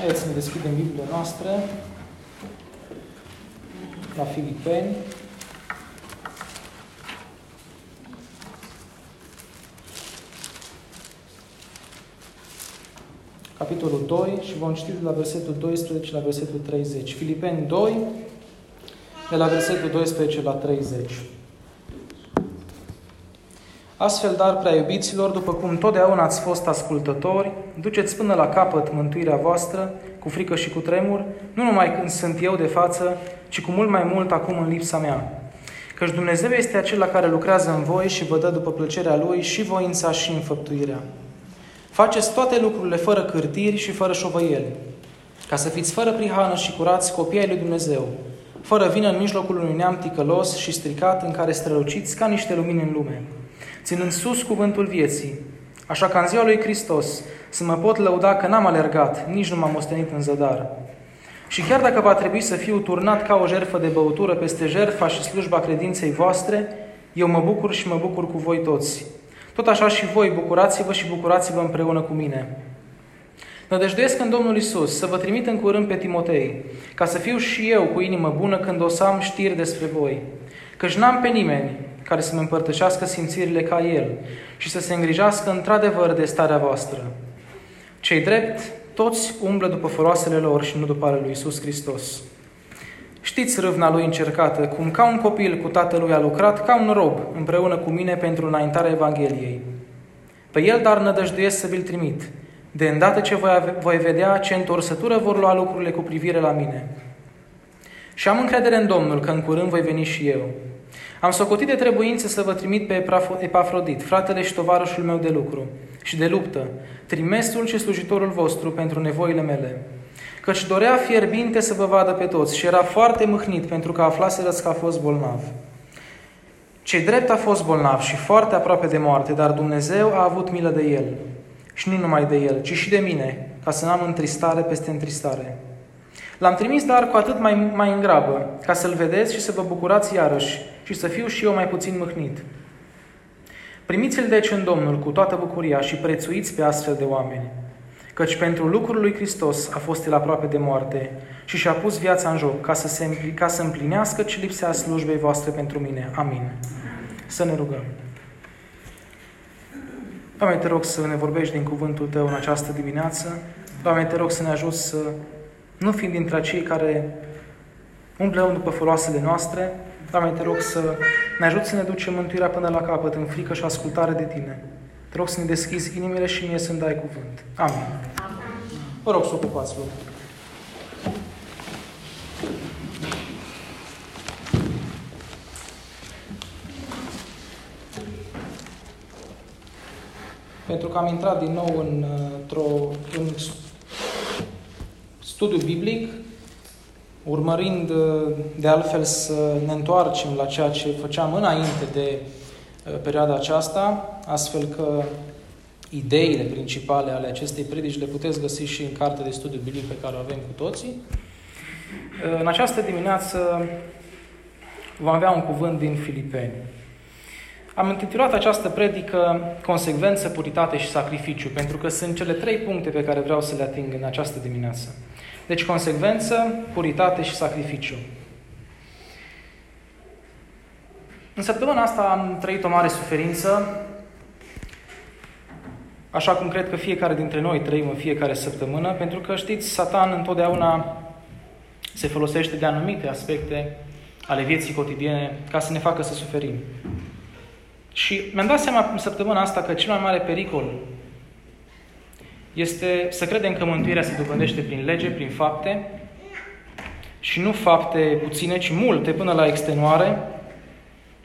Haideți să ne deschidem Biblia noastră la Filipeni. Capitolul 2 și vom citi de la versetul 12 la versetul 30. Filipeni 2, de la versetul 12 la 30. Astfel, dar, prea iubiților, după cum totdeauna ați fost ascultători, duceți până la capăt mântuirea voastră, cu frică și cu tremur, nu numai când sunt eu de față, ci cu mult mai mult acum în lipsa mea. Căci Dumnezeu este acela care lucrează în voi și vă dă după plăcerea Lui și voința și înfăptuirea. Faceți toate lucrurile fără cârtiri și fără șovăieli, ca să fiți fără prihană și curați copii ai lui Dumnezeu, fără vină în mijlocul unui neam ticălos și stricat în care străluciți ca niște lumini în lume ținând sus cuvântul vieții, așa ca în ziua lui Hristos să mă pot lăuda că n-am alergat, nici nu m-am ostenit în zădar. Și chiar dacă va trebui să fiu turnat ca o jertfă de băutură peste jertfa și slujba credinței voastre, eu mă bucur și mă bucur cu voi toți. Tot așa și voi bucurați-vă și bucurați-vă împreună cu mine. Nădăjduiesc în Domnul Isus să vă trimit în curând pe Timotei, ca să fiu și eu cu inimă bună când o să am știri despre voi. Căci n-am pe nimeni care să-mi împărtășească simțirile ca El și să se îngrijească într-adevăr de starea voastră. Cei drept, toți umblă după foloasele lor și nu după ale lui Isus Hristos. Știți râvna lui încercată, cum ca un copil cu tatălui a lucrat ca un rob împreună cu mine pentru înaintarea Evangheliei. Pe el dar nădăjduiesc să vi-l trimit, de îndată ce voi, voi vedea ce întorsătură vor lua lucrurile cu privire la mine. Și am încredere în Domnul că în curând voi veni și eu. Am socotit de trebuință să vă trimit pe Epafrodit, fratele și tovarășul meu de lucru și de luptă, trimestrul și slujitorul vostru pentru nevoile mele. Căci dorea fierbinte să vă vadă pe toți și era foarte mâhnit pentru că aflaserăți că a fost bolnav. Cei drept a fost bolnav și foarte aproape de moarte, dar Dumnezeu a avut milă de el. Și nu numai de el, ci și de mine, ca să n-am întristare peste întristare. L-am trimis dar cu atât mai, mai în grabă, ca să-l vedeți și să vă bucurați iarăși și să fiu și eu mai puțin mâhnit. Primiți-l deci în Domnul cu toată bucuria și prețuiți pe astfel de oameni, căci pentru lucrul lui Hristos a fost el aproape de moarte și și-a pus viața în joc ca să, se, ca să împlinească ce lipsea slujbei voastre pentru mine. Amin. Să ne rugăm. Doamne, te rog să ne vorbești din cuvântul Tău în această dimineață. Doamne, te rog să ne ajut să nu fim dintre acei care umblăm după foloasele noastre, Doamne, te rog să ne ajut să ne ducem mântuirea până la capăt, în frică și ascultare de Tine. Te rog să ne deschizi inimile și mie să-mi dai cuvânt. Amin. Vă rog să ocupați loc. Pentru că am intrat din nou în, într-o, în studiu biblic, urmărind de altfel să ne întoarcem la ceea ce făceam înainte de uh, perioada aceasta, astfel că ideile principale ale acestei predici le puteți găsi și în cartea de studiu biblic pe care o avem cu toții. Uh, în această dimineață vom avea un cuvânt din Filipeni. Am intitulat această predică Consecvență, puritate și sacrificiu, pentru că sunt cele trei puncte pe care vreau să le ating în această dimineață. Deci consecvență, puritate și sacrificiu. În săptămâna asta am trăit o mare suferință, așa cum cred că fiecare dintre noi trăim în fiecare săptămână, pentru că, știți, Satan întotdeauna se folosește de anumite aspecte ale vieții cotidiene ca să ne facă să suferim. Și mi-am dat seama în săptămâna asta că cel mai mare pericol este să credem că mântuirea se dobândește prin lege, prin fapte, și nu fapte puține, ci multe până la extenuare,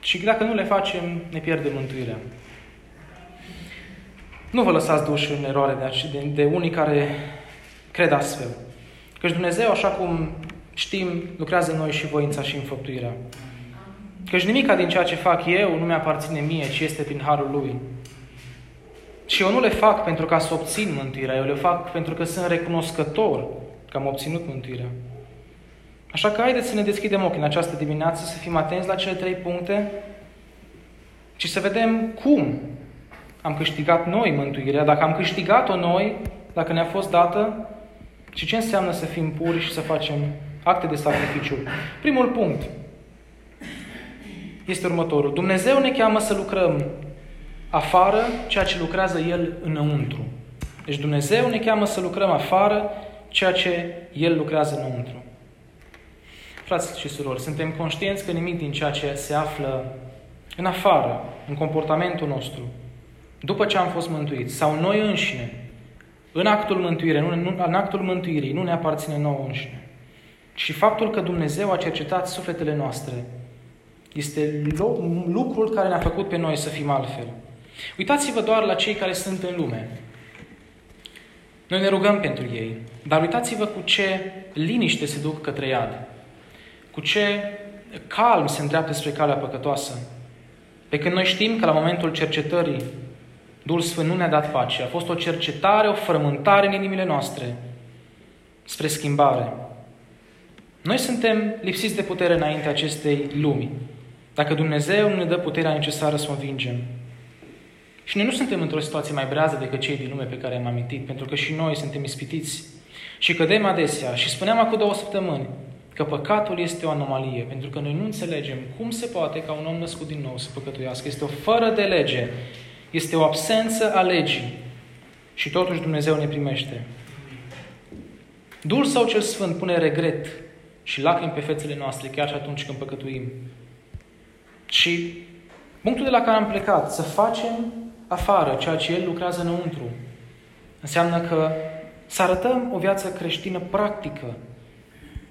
și dacă nu le facem, ne pierdem mântuirea. Nu vă lăsați duși în eroare de, de, de unii care cred astfel. Căci Dumnezeu, așa cum știm, lucrează în noi și voința și înfăptuirea. Căci nimica din ceea ce fac eu nu mi-aparține mie, ci este prin harul Lui. Și eu nu le fac pentru ca să obțin mântuirea, eu le fac pentru că sunt recunoscător că am obținut mântuirea. Așa că haideți să ne deschidem ochii în această dimineață, să fim atenți la cele trei puncte și să vedem cum am câștigat noi mântuirea, dacă am câștigat-o noi, dacă ne-a fost dată, Și ce înseamnă să fim puri și să facem acte de sacrificiu? Primul punct este următorul. Dumnezeu ne cheamă să lucrăm afară ceea ce lucrează El înăuntru. Deci Dumnezeu ne cheamă să lucrăm afară ceea ce El lucrează înăuntru. Frați și surori, suntem conștienți că nimic din ceea ce se află în afară, în comportamentul nostru, după ce am fost mântuiți, sau noi înșine, în actul mântuirii, nu, în actul mântuirii, nu ne aparține nouă înșine. Și faptul că Dumnezeu a cercetat sufletele noastre este lucrul care ne-a făcut pe noi să fim altfel. Uitați-vă doar la cei care sunt în lume. Noi ne rugăm pentru ei, dar uitați-vă cu ce liniște se duc către iad, cu ce calm se îndreaptă spre calea păcătoasă. Pe când noi știm că la momentul cercetării Duhul Sfânt nu ne-a dat pace. A fost o cercetare, o frământare în inimile noastre spre schimbare. Noi suntem lipsiți de putere înainte acestei lumi. Dacă Dumnezeu nu ne dă puterea necesară să o învingem. Și noi nu suntem într-o situație mai brează decât cei din lume pe care am amintit, pentru că și noi suntem ispitiți și cădem adesea. Și spuneam acum două săptămâni că păcatul este o anomalie, pentru că noi nu înțelegem cum se poate ca un om născut din nou să păcătuiască. Este o fără de lege, este o absență a legii. Și totuși Dumnezeu ne primește. Duhul Său cel Sfânt pune regret și lacrimi pe fețele noastre, chiar și atunci când păcătuim. Și punctul de la care am plecat, să facem afară ceea ce El lucrează înăuntru, înseamnă că să arătăm o viață creștină practică.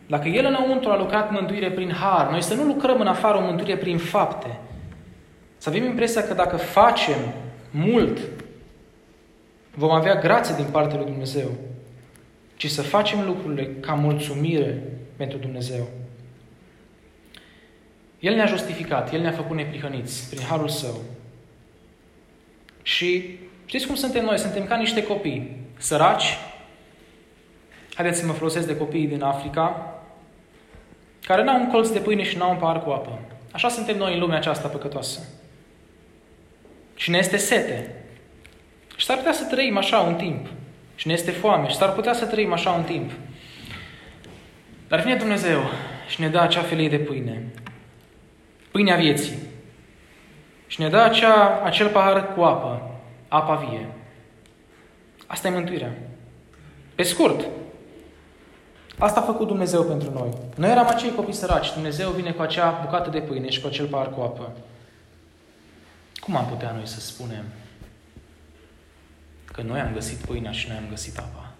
Dacă El înăuntru a lucrat mântuire prin har, noi să nu lucrăm în afară o mântuire prin fapte. Să avem impresia că dacă facem mult, vom avea grație din partea lui Dumnezeu, ci să facem lucrurile ca mulțumire pentru Dumnezeu. El ne-a justificat, El ne-a făcut neprihăniți prin harul Său. Și știți cum suntem noi? Suntem ca niște copii săraci. Haideți să mă folosesc de copiii din Africa, care n-au un colț de pâine și n-au un pahar cu apă. Așa suntem noi în lumea aceasta păcătoasă. Și ne este sete. Și s-ar putea să trăim așa un timp. Și ne este foame. Și s-ar putea să trăim așa un timp. Dar vine Dumnezeu și ne dă acea felie de pâine. Pâinea vieții. Și ne dă acea, acel pahar cu apă. Apa vie. Asta e mântuirea. Pe scurt, Asta a făcut Dumnezeu pentru noi. Noi eram acei copii săraci. Dumnezeu vine cu acea bucată de pâine și cu acel pahar cu apă. Cum am putea noi să spunem că noi am găsit pâinea și noi am găsit apa?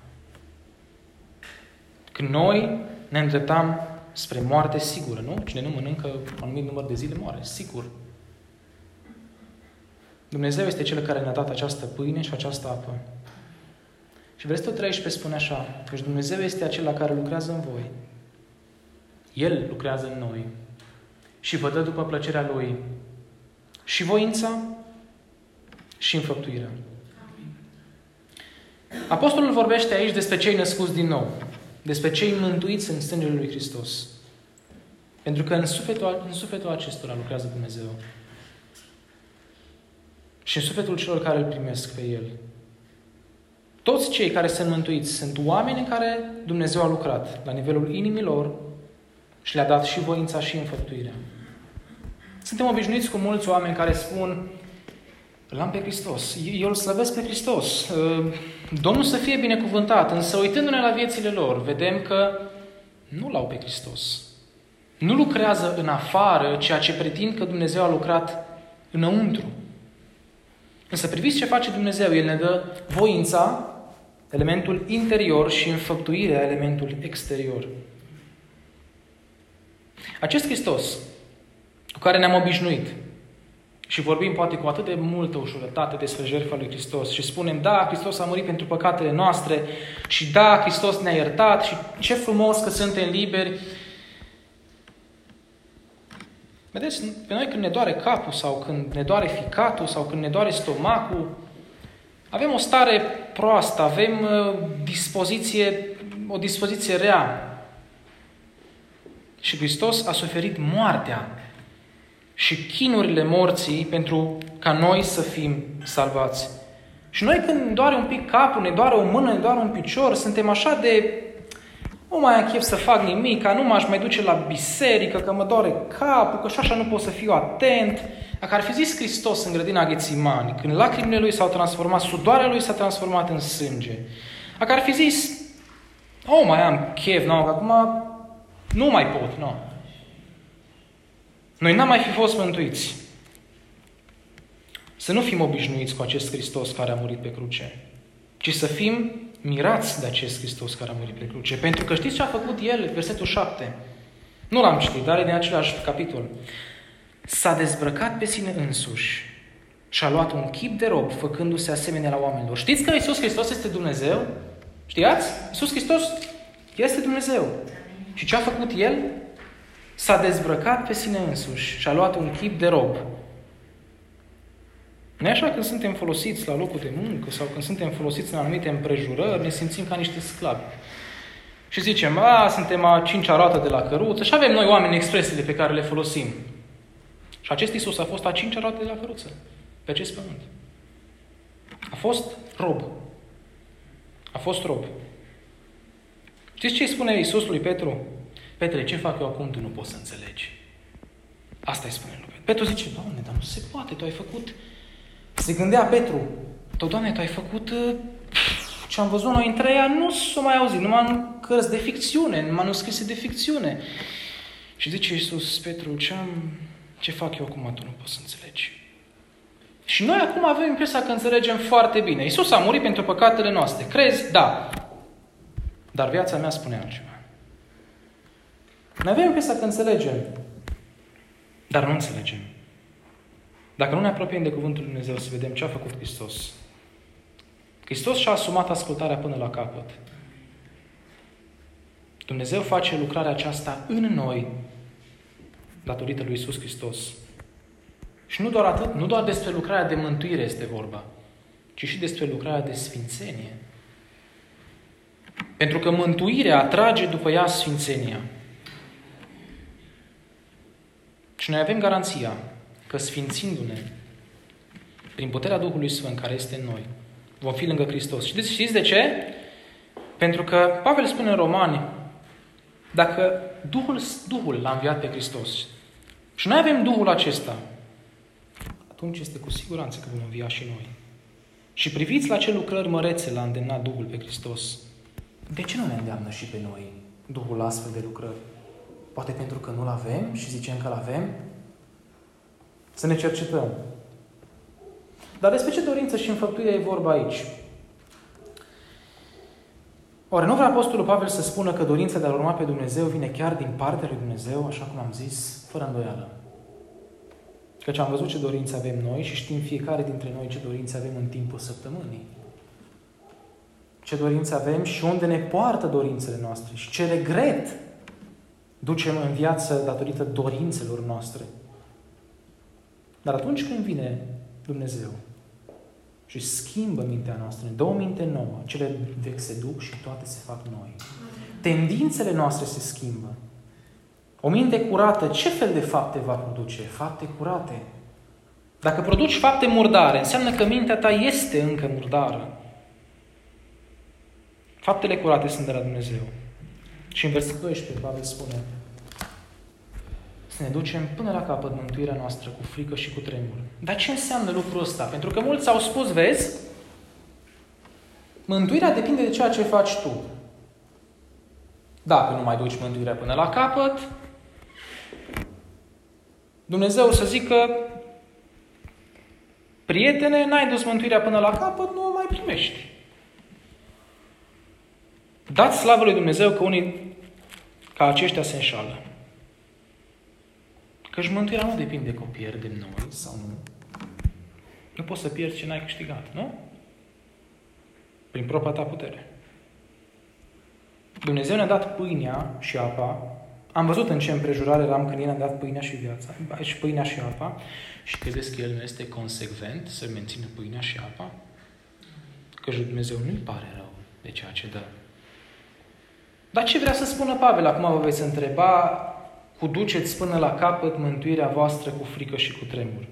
Când noi ne îndreptam spre moarte sigură, nu? Cine nu mănâncă un anumit număr de zile moare, sigur. Dumnezeu este Cel care ne-a dat această pâine și această apă. Și versetul 13 spune așa, că Dumnezeu este acela care lucrează în voi. El lucrează în noi și vă dă după plăcerea Lui și voința și înfăptuirea. Apostolul vorbește aici despre cei născuți din nou, despre cei mântuiți în sângele lui Hristos. Pentru că în sufletul, în sufletul acestora lucrează Dumnezeu. Și în sufletul celor care îl primesc pe El. Toți cei care sunt mântuiți sunt oameni în care Dumnezeu a lucrat la nivelul inimilor și le-a dat și voința și înfăptuirea. Suntem obișnuiți cu mulți oameni care spun L-am pe Hristos. Eu îl slăvesc pe Hristos. Ă, Domnul să fie binecuvântat. Însă uitându-ne la viețile lor, vedem că nu l-au pe Hristos. Nu lucrează în afară ceea ce pretind că Dumnezeu a lucrat înăuntru. Însă priviți ce face Dumnezeu. El ne dă voința, elementul interior și înfăptuirea, elementul exterior. Acest Hristos cu care ne-am obișnuit. Și vorbim poate cu atât de multă ușurătate despre jertfa lui Hristos și spunem, da, Hristos a murit pentru păcatele noastre și da, Hristos ne-a iertat și ce frumos că suntem liberi. Vedeți, pe noi când ne doare capul sau când ne doare ficatul sau când ne doare stomacul, avem o stare proastă, avem uh, dispoziție, o dispoziție rea. Și Hristos a suferit moartea și chinurile morții pentru ca noi să fim salvați. Și noi când ne doare un pic capul, ne doare o mână, ne doare un picior, suntem așa de nu mai am chef să fac nimic, că nu m-aș mai duce la biserică, că mă doare capul, că și așa nu pot să fiu atent. Dacă ar fi zis Hristos în grădina Ghețimani, când lacrimile lui s-au transformat, sudoarea lui s-a transformat în sânge, dacă ar fi zis, oh, mai am chef, no, că acum nu mai pot, nu. No. Noi n-am mai fi fost mântuiți. Să nu fim obișnuiți cu acest Hristos care a murit pe cruce, ci să fim mirați de acest Hristos care a murit pe cruce. Pentru că știți ce a făcut El? Versetul 7. Nu l-am citit, dar e din același capitol. S-a dezbrăcat pe sine însuși și a luat un chip de rob, făcându-se asemenea la oamenilor. Știți că Iisus Hristos este Dumnezeu? Știați? Iisus Hristos este Dumnezeu. Și ce a făcut El? S-a dezbrăcat pe sine însuși și a luat un chip de rob, nu așa când suntem folosiți la locul de muncă sau când suntem folosiți în anumite împrejurări, ne simțim ca niște sclavi. Și zicem, a, suntem a cincea roată de la căruță și avem noi oameni expresiile pe care le folosim. Și acest Isus a fost a cincea roată de la căruță, pe acest pământ. A fost rob. A fost rob. Știți ce îi spune Iisus lui Petru? Petre, ce fac eu acum, tu nu poți să înțelegi. Asta îi spune lui Petru. Petru zice, Doamne, dar nu se poate, tu ai făcut se gândea Petru, tu, Doamne, Tu ai făcut uh, ce am văzut noi între ea, nu s-o mai auzit, numai în cărți de ficțiune, în manuscrise de ficțiune. Și zice Iisus, Petru, ce, am, ce fac eu acum, tu nu poți să înțelegi. Și noi acum avem impresia că înțelegem foarte bine. Iisus a murit pentru păcatele noastre. Crezi? Da. Dar viața mea spune altceva. Noi avem impresia că înțelegem, dar nu înțelegem. Dacă nu ne apropiem de Cuvântul Lui Dumnezeu să vedem ce a făcut Hristos. Hristos și-a asumat ascultarea până la capăt. Dumnezeu face lucrarea aceasta în noi, datorită lui Isus Hristos. Și nu doar atât, nu doar despre lucrarea de mântuire este vorba, ci și despre lucrarea de sfințenie. Pentru că mântuirea atrage după ea sfințenia. Și noi avem garanția că sfințindu-ne prin puterea Duhului Sfânt care este în noi, vom fi lângă Hristos. Și știți de ce? Pentru că Pavel spune în Romani, dacă Duhul, Duhul l-a înviat pe Hristos și noi avem Duhul acesta, atunci este cu siguranță că vom învia și noi. Și priviți la ce lucrări mărețe l-a îndemnat Duhul pe Hristos. De ce nu ne îndeamnă și pe noi Duhul astfel de lucrări? Poate pentru că nu-l avem și zicem că-l avem? Să ne cercetăm. Dar despre ce dorință și înfăptuire e vorba aici? Oare nu vrea Apostolul Pavel să spună că dorința de a urma pe Dumnezeu vine chiar din partea lui Dumnezeu, așa cum am zis, fără îndoială? Căci am văzut ce dorințe avem noi și știm fiecare dintre noi ce dorințe avem în timpul săptămânii. Ce dorințe avem și unde ne poartă dorințele noastre și ce regret ducem în viață datorită dorințelor noastre. Dar atunci când vine Dumnezeu și schimbă mintea noastră, ne dă o minte nouă, cele vechi se duc și toate se fac noi. Tendințele noastre se schimbă. O minte curată, ce fel de fapte va produce? Fapte curate. Dacă produci fapte murdare, înseamnă că mintea ta este încă murdară. Faptele curate sunt de la Dumnezeu. Și în versetul 12, Pavel spune, să ne ducem până la capăt mântuirea noastră cu frică și cu tremur. Dar ce înseamnă lucrul ăsta? Pentru că mulți au spus, vezi, mântuirea depinde de ceea ce faci tu. Dacă nu mai duci mântuirea până la capăt, Dumnezeu să zică, prietene, n-ai dus mântuirea până la capăt, nu o mai primești. Dați slavă lui Dumnezeu că unii ca aceștia se înșală. Căci mântuirea nu depinde că o pierdem noi sau nu. Nu poți să pierzi ce n-ai câștigat, nu? Prin propria ta putere. Dumnezeu ne-a dat pâinea și apa. Am văzut în ce împrejurare eram când El ne-a dat pâinea și viața, și pâinea și apa. Și credeți că El nu este consecvent să mențină pâinea și apa? Că Dumnezeu nu-i pare rău de ceea ce dă. Dar ce vrea să spună Pavel? Acum vă veți întreba cu duceți până la capăt mântuirea voastră cu frică și cu tremur.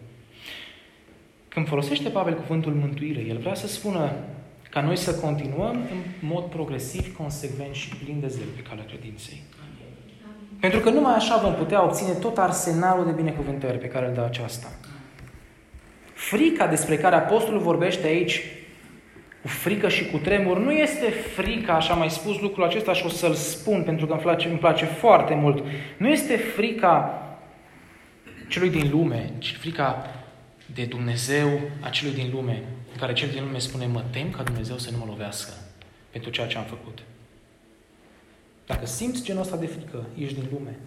Când folosește Pavel cuvântul mântuire, el vrea să spună ca noi să continuăm în mod progresiv, consecvent și plin de zel pe calea credinței. Pentru că numai așa vom putea obține tot arsenalul de binecuvântări pe care îl dă aceasta. Frica despre care Apostolul vorbește aici, cu frică și cu tremur, nu este frica, așa mai spus lucrul acesta și o să-l spun pentru că îmi place, îmi place foarte mult, nu este frica celui din lume, ci frica de Dumnezeu a celui din lume, în care cel din lume spune, mă tem ca Dumnezeu să nu mă lovească pentru ceea ce am făcut. Dacă simți genul ăsta de frică, ești din lume.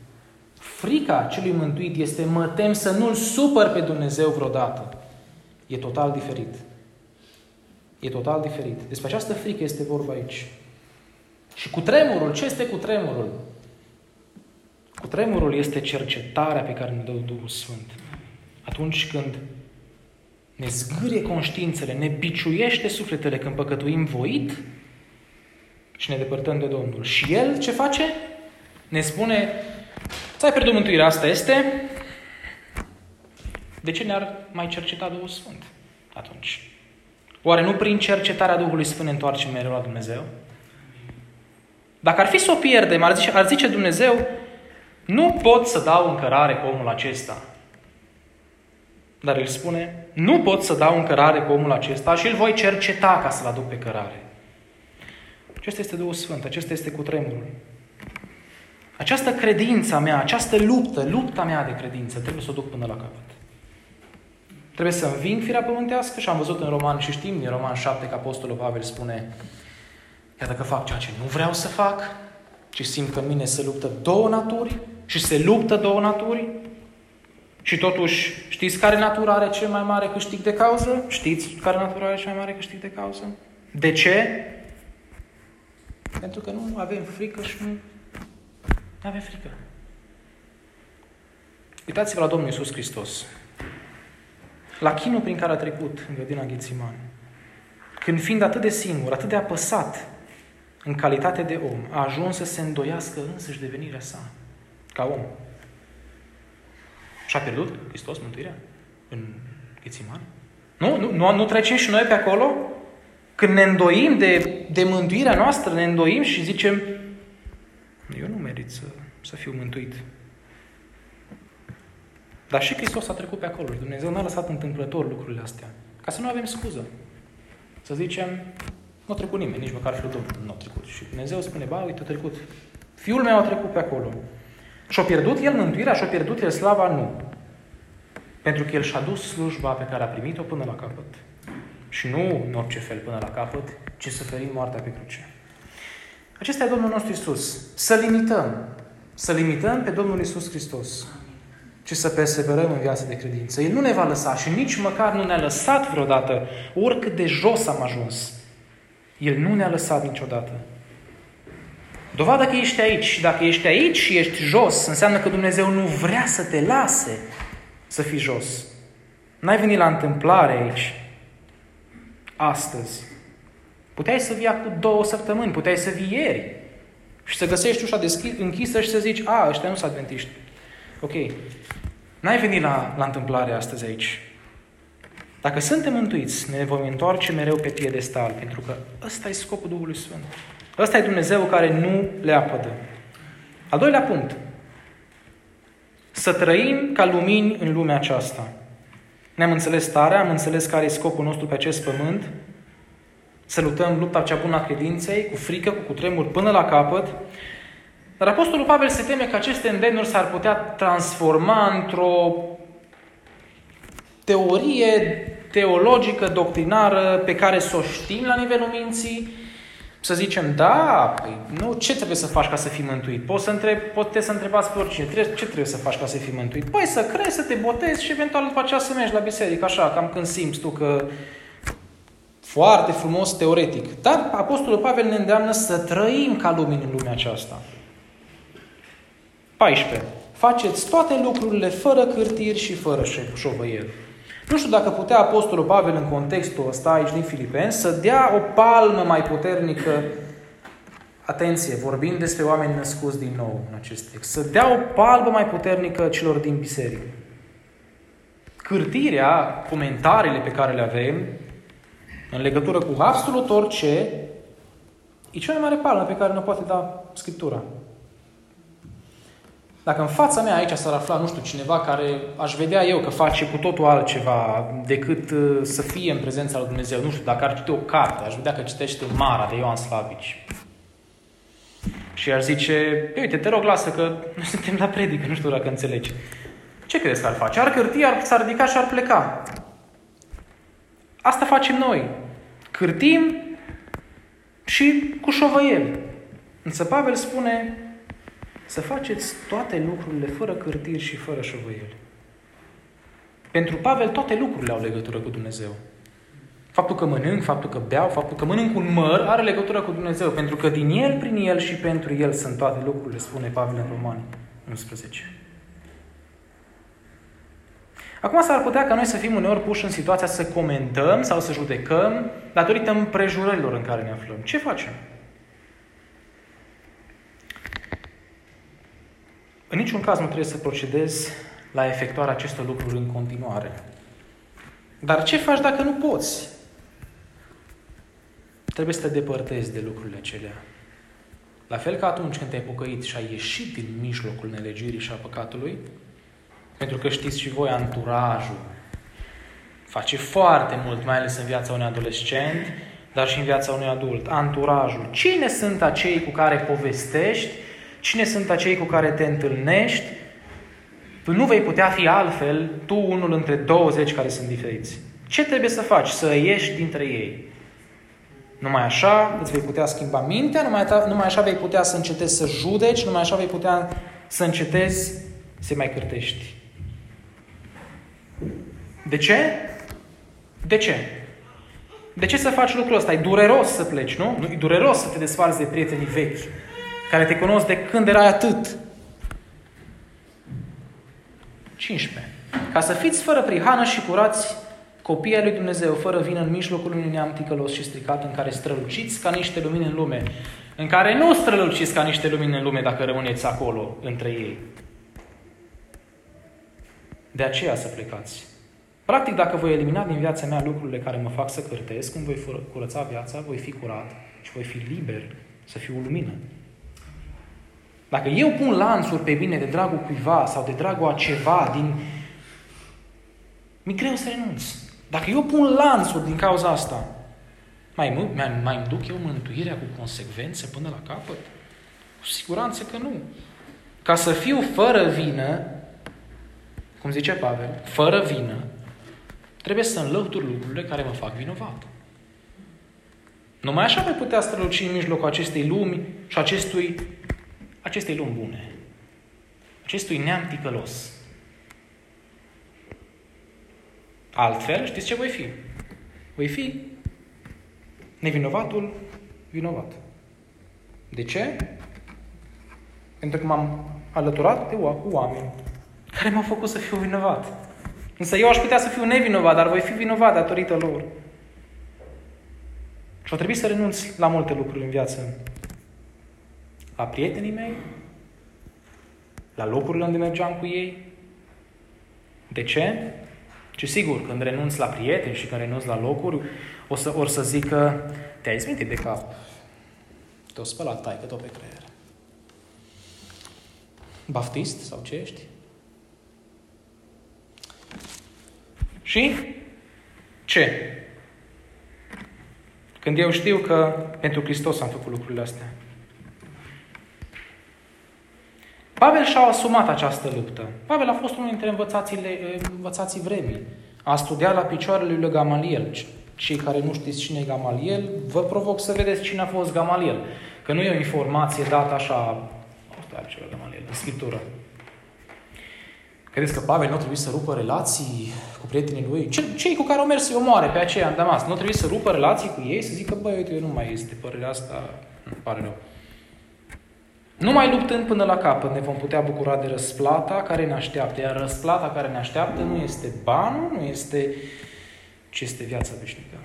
Frica celui mântuit este mă tem să nu-L supăr pe Dumnezeu vreodată. E total diferit. E total diferit. Despre această frică este vorba aici. Și cu tremurul, ce este cu tremurul? Cu tremurul este cercetarea pe care ne dă Duhul Sfânt. Atunci când ne zgârie conștiințele, ne biciuiește sufletele când păcătuim voit și ne depărtăm de Domnul. Și El ce face? Ne spune, ți-ai pierdut mântuirea, asta este, de ce ne-ar mai cerceta Duhul Sfânt atunci? Oare nu prin cercetarea Duhului Sfânt ne întoarcem mereu la Dumnezeu? Dacă ar fi să o pierdem, ar zice, ar zice Dumnezeu, nu pot să dau încărare pe omul acesta. Dar el spune, nu pot să dau încărare pe omul acesta și îl voi cerceta ca să-l aduc pe cărare. Acesta este Duhul Sfânt, acesta este cutremurul. Această credință mea, această luptă, lupta mea de credință, trebuie să o duc până la capăt. Trebuie să înving firea pământească și am văzut în Roman și știm din Roman 7 că Apostolul Pavel spune Iar dacă fac ceea ce nu vreau să fac, ci simt că în mine se luptă două naturi și se luptă două naturi și totuși știți care natură are cel mai mare câștig de cauză? Știți care natură are cel mai mare câștig de cauză? De ce? Pentru că nu avem frică și nu, nu avem frică. Uitați-vă la Domnul Iisus Hristos la chinul prin care a trecut în grădina Ghețiman. Când fiind atât de singur, atât de apăsat în calitate de om, a ajuns să se îndoiască însăși devenirea sa, ca om. Și-a pierdut Hristos mântuirea în Ghețiman? Nu? Nu, nu, nu trecem și noi pe acolo? Când ne îndoim de, de mântuirea noastră, ne îndoim și zicem eu nu merit să, să fiu mântuit. Dar și Hristos a trecut pe acolo și Dumnezeu n-a lăsat întâmplător lucrurile astea. Ca să nu avem scuză. Să zicem, nu a trecut nimeni, nici măcar fiul Domnului nu a trecut. Și Dumnezeu spune, ba, uite, a trecut. Fiul meu a trecut pe acolo. Și-a pierdut el mântuirea, și-a pierdut el slava? Nu. Pentru că el și-a dus slujba pe care a primit-o până la capăt. Și nu în orice fel până la capăt, ci să ferim moartea pe cruce. Acesta e Domnul nostru Isus. Să limităm. Să limităm pe Domnul Isus Hristos ci să perseverăm în viața de credință. El nu ne va lăsa și nici măcar nu ne-a lăsat vreodată, oricât de jos am ajuns. El nu ne-a lăsat niciodată. Dovadă că ești aici și dacă ești aici și ești jos, înseamnă că Dumnezeu nu vrea să te lase să fii jos. N-ai venit la întâmplare aici, astăzi. Puteai să vii cu două săptămâni, puteai să vii ieri și să găsești ușa deschis, închisă și să zici, a, ăștia nu sunt adventiști. Ok, n-ai venit la, la întâmplare astăzi aici. Dacă suntem mântuiți, ne vom întoarce mereu pe piedestal, pentru că ăsta e scopul Duhului Sfânt. Ăsta e Dumnezeu care nu le apădă. Al doilea punct. Să trăim ca lumini în lumea aceasta. Ne-am înțeles starea, am înțeles care e scopul nostru pe acest pământ, să luptăm lupta cea bună a credinței, cu frică, cu cutremur până la capăt, dar Apostolul Pavel se teme că aceste îndemnuri s-ar putea transforma într-o teorie teologică, doctrinară, pe care să o știm la nivelul minții, să zicem, da, păi, nu, ce trebuie să faci ca să fii mântuit? Poți să întreb, puteți să întrebați pe oricine, ce trebuie să faci ca să fii mântuit? Păi să crezi, să te botezi și eventual după aceea să mergi la biserică, așa, cam când simți tu că foarte frumos teoretic. Dar Apostolul Pavel ne îndeamnă să trăim ca lumini în lumea aceasta. 14. Faceți toate lucrurile fără cârtiri și fără șovăieri. Nu știu dacă putea Apostolul Pavel în contextul ăsta aici din Filipeni să dea o palmă mai puternică Atenție, vorbind despre oameni născuți din nou în acest text. Să dea o palmă mai puternică celor din biserică. Cârtirea, comentariile pe care le avem, în legătură cu absolut orice, e cea mai mare palmă pe care ne poate da Scriptura. Dacă în fața mea aici s-ar afla, nu știu, cineva care aș vedea eu că face cu totul altceva decât uh, să fie în prezența lui Dumnezeu, nu știu, dacă ar citi o carte, aș vedea că citește Mara de Ioan Slavici. Și ar zice, uite, te rog, lasă că nu suntem la predică, nu știu dacă înțelegi. Ce credeți că ar face? Ar cârti, ar, s-ar ridica și ar pleca. Asta facem noi. Cârtim și cu șovăiel. Însă Pavel spune să faceți toate lucrurile fără cârtiri și fără șovăieli. Pentru Pavel toate lucrurile au legătură cu Dumnezeu. Faptul că mănânc, faptul că beau, faptul că mănânc un măr are legătură cu Dumnezeu, pentru că din El, prin El și pentru El sunt toate lucrurile, spune Pavel în Romani 11. Acum s-ar putea ca noi să fim uneori puși în situația să comentăm sau să judecăm datorită împrejurărilor în care ne aflăm. Ce facem? În niciun caz nu trebuie să procedezi la efectuarea acestor lucruri în continuare. Dar ce faci dacă nu poți? Trebuie să te depărtezi de lucrurile acelea. La fel ca atunci când te-ai pocăit și ai ieșit din mijlocul nelegirii și a păcatului, pentru că știți și voi, anturajul face foarte mult, mai ales în viața unui adolescent, dar și în viața unui adult. Anturajul. Cine sunt acei cu care povestești? Cine sunt acei cu care te întâlnești? Tu nu vei putea fi altfel, tu unul între 20 care sunt diferiți. Ce trebuie să faci? Să ieși dintre ei. Numai așa îți vei putea schimba mintea, numai, ta, numai așa vei putea să încetezi să judeci, numai așa vei putea să încetezi să mai cârtești. De ce? De ce? De ce să faci lucrul ăsta? E dureros să pleci, nu? nu? E dureros să te desfarzi de prietenii vechi, care te cunosc de când erai atât. 15. Ca să fiți fără prihană și curați copiii lui Dumnezeu, fără vină în mijlocul unui neam ticălos și stricat, în care străluciți ca niște lumini în lume, în care nu străluciți ca niște lumini în lume dacă rămâneți acolo între ei. De aceea să plecați. Practic, dacă voi elimina din viața mea lucrurile care mă fac să cârtesc, când voi curăța viața, voi fi curat și voi fi liber să fiu o lumină. Dacă eu pun lanțuri pe mine de dragul cuiva sau de dragul a ceva din... Mi-e greu să renunț. Dacă eu pun lanțuri din cauza asta, mai, mai, mai îmi duc eu mântuirea cu consecvențe până la capăt? Cu siguranță că nu. Ca să fiu fără vină, cum zice Pavel, fără vină, trebuie să înlătur lucrurile care mă fac vinovat. Numai așa voi putea străluci în mijlocul acestei lumi și acestui, acestei lumi bune. Acestui neam ticălos. Altfel, știți ce voi fi? Voi fi nevinovatul vinovat. De ce? Pentru că m-am alăturat de oameni care m-au făcut să fiu vinovat. Însă eu aș putea să fiu nevinovat, dar voi fi vinovat datorită lor. Și o trebuie să renunț la multe lucruri în viață. La prietenii mei, la locurile unde mergeam cu ei. De ce? Și sigur, când renunț la prieteni și când renunț la locuri, o să, or să zică, te-ai izmitit de cap. Te-o spălat taică tot pe creier. Baftist sau ce ești? Și ce? Când eu știu că pentru Hristos am făcut lucrurile astea. Pavel și-a asumat această luptă. Pavel a fost unul dintre învățații vremii. A studiat la picioarele lui Gamaliel. Cei care nu știți cine e Gamaliel, vă provoc să vedeți cine a fost Gamaliel. Că nu e o informație dată așa, asta are ceva Gamaliel, în Scriptură. Credeți că Pavel nu trebuie să rupă relații cu prietenii lui? Cei cu care au mers să-i omoare pe aceea în Damas, nu trebuie să rupă relații cu ei, să zică, băi, uite, nu mai este părerea asta, nu pare rău. Numai luptând până la capăt ne vom putea bucura de răsplata care ne așteaptă. Iar răsplata care ne așteaptă nu este banul, nu este ci este viața veșnică.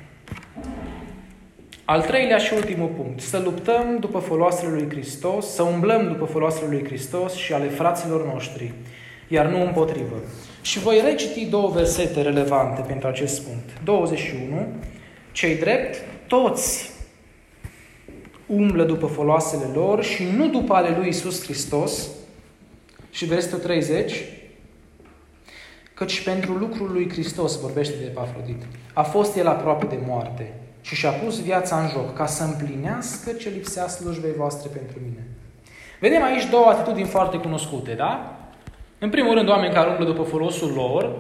Al treilea și ultimul punct. Să luptăm după foloasele lui Hristos, să umblăm după foloasele lui Hristos și ale fraților noștri, iar nu împotrivă. Și voi reciti două versete relevante pentru acest punct. 21 Cei drept, toți umblă după foloasele lor și nu după ale lui Isus Hristos. Și versetul 30, căci pentru lucrul lui Hristos, vorbește de Epafrodit, a fost el aproape de moarte și și-a pus viața în joc ca să împlinească ce lipsea slujbei voastre pentru mine. Vedem aici două atitudini foarte cunoscute, da? În primul rând, oameni care umblă după folosul lor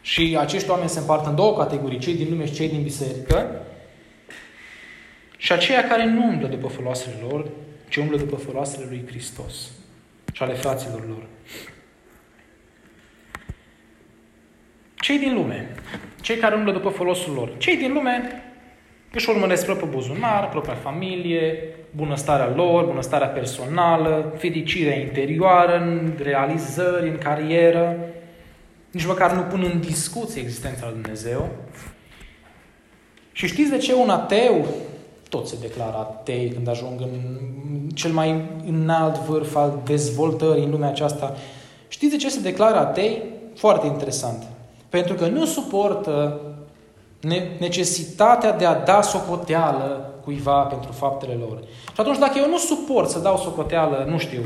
și acești oameni se împart în două categorii, cei din lume și cei din biserică, și aceia care nu umblă după foloasele lor, ci umblă după foloasele lui Hristos și ale fraților lor. Cei din lume, cei care umblă după folosul lor, cei din lume își urmăresc propriul buzunar, propria familie, bunăstarea lor, bunăstarea personală, fericirea interioară, în realizări, în carieră. Nici măcar nu pun în discuție existența lui Dumnezeu. Și știți de ce un ateu, toți se declară atei când ajung în cel mai înalt vârf al dezvoltării în lumea aceasta, știți de ce se declară atei? Foarte interesant. Pentru că nu suportă necesitatea de a da socoteală cuiva pentru faptele lor. Și atunci, dacă eu nu suport să dau socoteală, nu știu,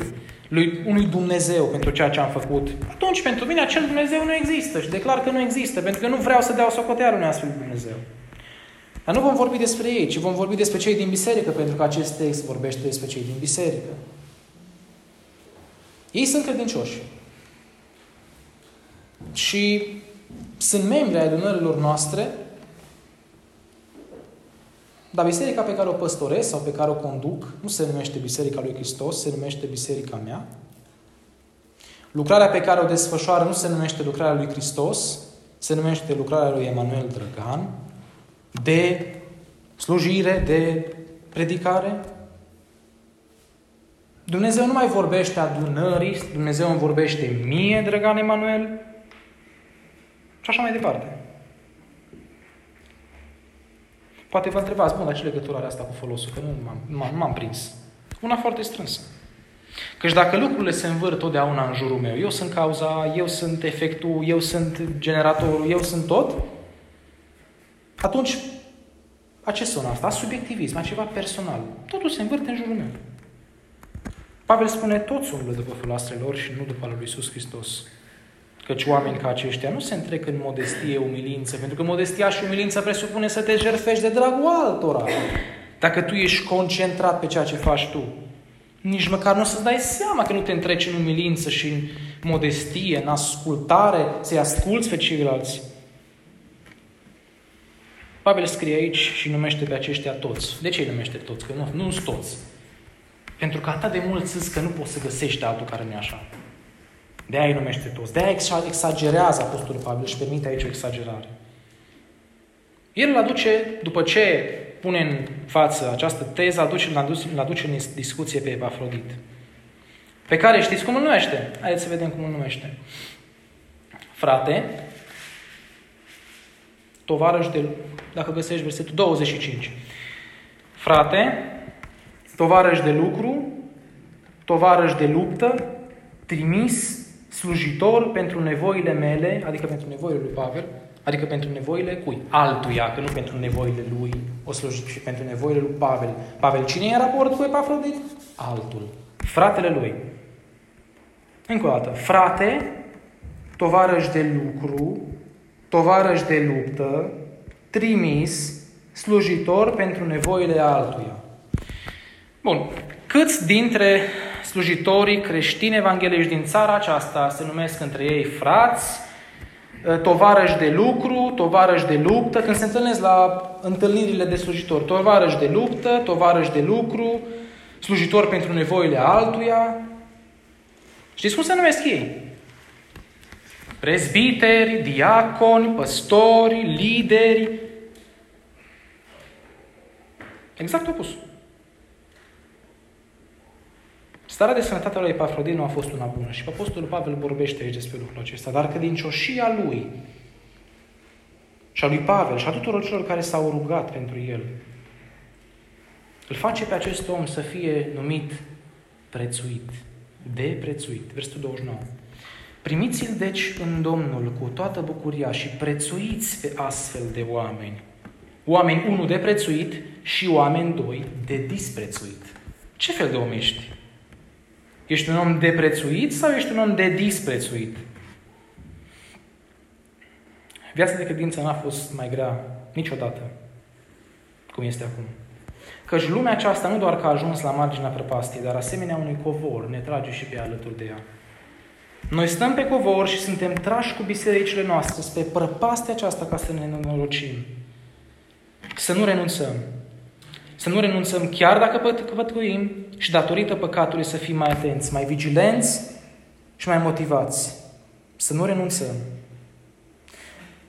lui unui Dumnezeu pentru ceea ce am făcut, atunci pentru mine acel Dumnezeu nu există și declar că nu există, pentru că nu vreau să dau socoteală unui astfel de Dumnezeu. Dar nu vom vorbi despre ei, ci vom vorbi despre cei din biserică, pentru că acest text vorbește despre cei din biserică. Ei sunt credincioși. Și sunt membri ai adunărilor noastre, dar biserica pe care o păstoresc sau pe care o conduc nu se numește Biserica lui Hristos, se numește Biserica mea. Lucrarea pe care o desfășoară nu se numește lucrarea lui Hristos, se numește lucrarea lui Emanuel Drăgan, de slujire, de predicare. Dumnezeu nu mai vorbește adunării, Dumnezeu îmi vorbește mie, Drăgan Emanuel, și așa mai departe. Poate vă întrebați, bun, dar ce legătură are asta cu folosul? Că nu m-am, nu m-am prins. Una foarte strânsă. Căci dacă lucrurile se învârt totdeauna în jurul meu, eu sunt cauza, eu sunt efectul, eu sunt generatorul, eu sunt tot, atunci, a ce sună asta? Subiectivism, a ceva personal. Totul se învârte în jurul meu. Pavel spune, toți umblă după foloasele lor și nu după al lui Iisus Hristos. Căci oameni ca aceștia nu se întrec în modestie, umilință, pentru că modestia și umilința presupune să te jertfești de dragul altora. Dacă tu ești concentrat pe ceea ce faci tu, nici măcar nu o să-ți dai seama că nu te întreci în umilință și în modestie, în ascultare, să-i asculți pe ceilalți. Pavel scrie aici și numește pe aceștia toți. De ce îi numește toți? Că nu, nu sunt toți. Pentru că atât de mult că nu poți să găsești altul care nu e așa. De aia îi numește toți. De aia exagerează Apostolul Pavel și permite aici o exagerare. El îl aduce, după ce pune în față această teză, aduce, îl, aduce, îl aduce în discuție pe Epafrodit. Pe care știți cum îl numește? Haideți să vedem cum îl numește. Frate, tovarăș de... Dacă găsești versetul 25. Frate, tovarăș de lucru, tovarăș de luptă, trimis slujitor pentru nevoile mele, adică pentru nevoile lui Pavel, adică pentru nevoile cui? Altuia, că nu pentru nevoile lui, o slujit și pentru nevoile lui Pavel. Pavel, cine e în raport cu Epafrodit? Altul. Fratele lui. Încă o dată. Frate, tovarăș de lucru, tovarăș de luptă, trimis, slujitor pentru nevoile altuia. Bun. Câți dintre slujitorii creștini evangelici din țara aceasta se numesc între ei frați, ă, tovarăși de lucru, tovarăși de luptă, când se întâlnesc la întâlnirile de slujitori, tovarăși de luptă, tovarăși de lucru, slujitori pentru nevoile altuia. Știți cum se numesc ei? Prezbiteri, diaconi, păstori, lideri. Exact opusul. Starea de sănătate a lui Epafrodit nu a fost una bună și Apostolul Pavel vorbește aici despre lucrul acesta, dar credincioșia lui și a lui Pavel și a tuturor celor care s-au rugat pentru el, îl face pe acest om să fie numit prețuit, de prețuit. Versetul 29. Primiți-l deci în Domnul cu toată bucuria și prețuiți pe astfel de oameni, Oameni, unu, de prețuit și oameni, doi, de disprețuit. Ce fel de om ești? Ești un om de prețuit sau ești un om de disprețuit? Viața de credință n-a fost mai grea niciodată cum este acum. Căci lumea aceasta nu doar că a ajuns la marginea prăpastiei, dar asemenea unui covor ne trage și pe alături de ea. Noi stăm pe covor și suntem trași cu bisericile noastre spre prăpastia aceasta ca să ne nenorocim. Să nu renunțăm. Să nu renunțăm chiar dacă pătruim și datorită păcatului să fim mai atenți, mai vigilenți și mai motivați. Să nu renunțăm.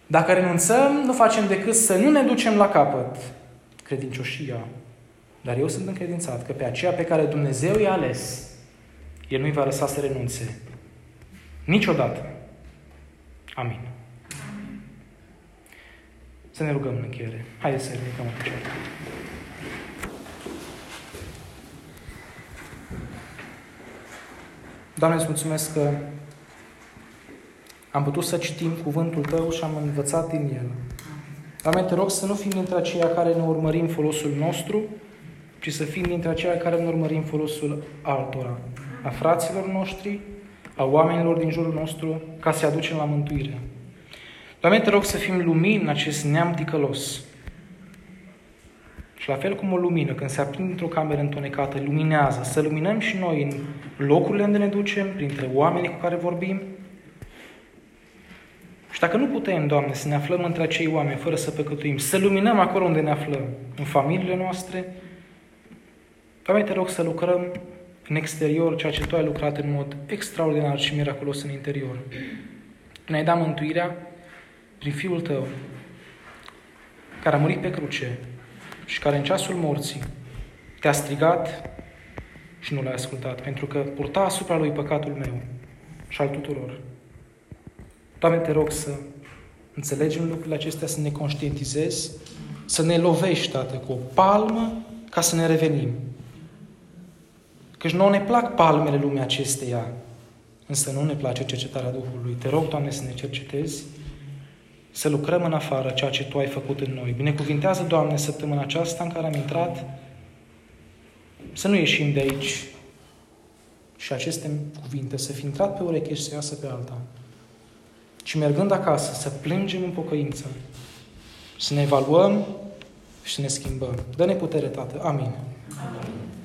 Dacă renunțăm, nu facem decât să nu ne ducem la capăt credincioșia. Dar eu sunt încredințat că pe aceea pe care Dumnezeu i-a ales, El nu-i va lăsa să renunțe. Niciodată. Amin. Să ne rugăm în încheiere. Haideți să ridicăm în picioare. Doamne, îți mulțumesc că am putut să citim cuvântul Tău și am învățat din el. Doamne, te rog să nu fim dintre aceia care ne urmărim folosul nostru, ci să fim dintre aceia care ne urmărim folosul altora, a fraților noștri, a oamenilor din jurul nostru, ca să-i aducem la mântuire. Doamne, te rog să fim lumini în acest neam ticălos. Și la fel cum o lumină, când se aprinde într-o cameră întunecată, luminează, să luminăm și noi în locurile unde ne ducem, printre oamenii cu care vorbim, și dacă nu putem, Doamne, să ne aflăm între acei oameni fără să păcătuim, să luminăm acolo unde ne aflăm, în familiile noastre, Doamne, te rog să lucrăm în exterior ceea ce Tu ai lucrat în mod extraordinar și miraculos în interior. Ne-ai dat mântuirea prin Fiul Tău, care a murit pe cruce și care în ceasul morții te-a strigat și nu l-ai ascultat, pentru că purta asupra lui păcatul meu și al tuturor. Doamne, te rog să înțelegem lucrurile acestea, să ne conștientizezi, să ne lovești, Tată, cu o palmă ca să ne revenim. Căci nouă ne plac palmele lumii acesteia, însă nu ne place cercetarea Duhului. Te rog, Doamne, să ne cercetezi, să lucrăm în afară ceea ce Tu ai făcut în noi. Binecuvintează, Doamne, săptămâna aceasta în care am intrat, să nu ieșim de aici și aceste cuvinte să fi intrat pe ureche și să iasă pe alta și mergând acasă să plângem în pocăință, să ne evaluăm și să ne schimbăm. Dă-ne putere, Tată. Amin. Amin.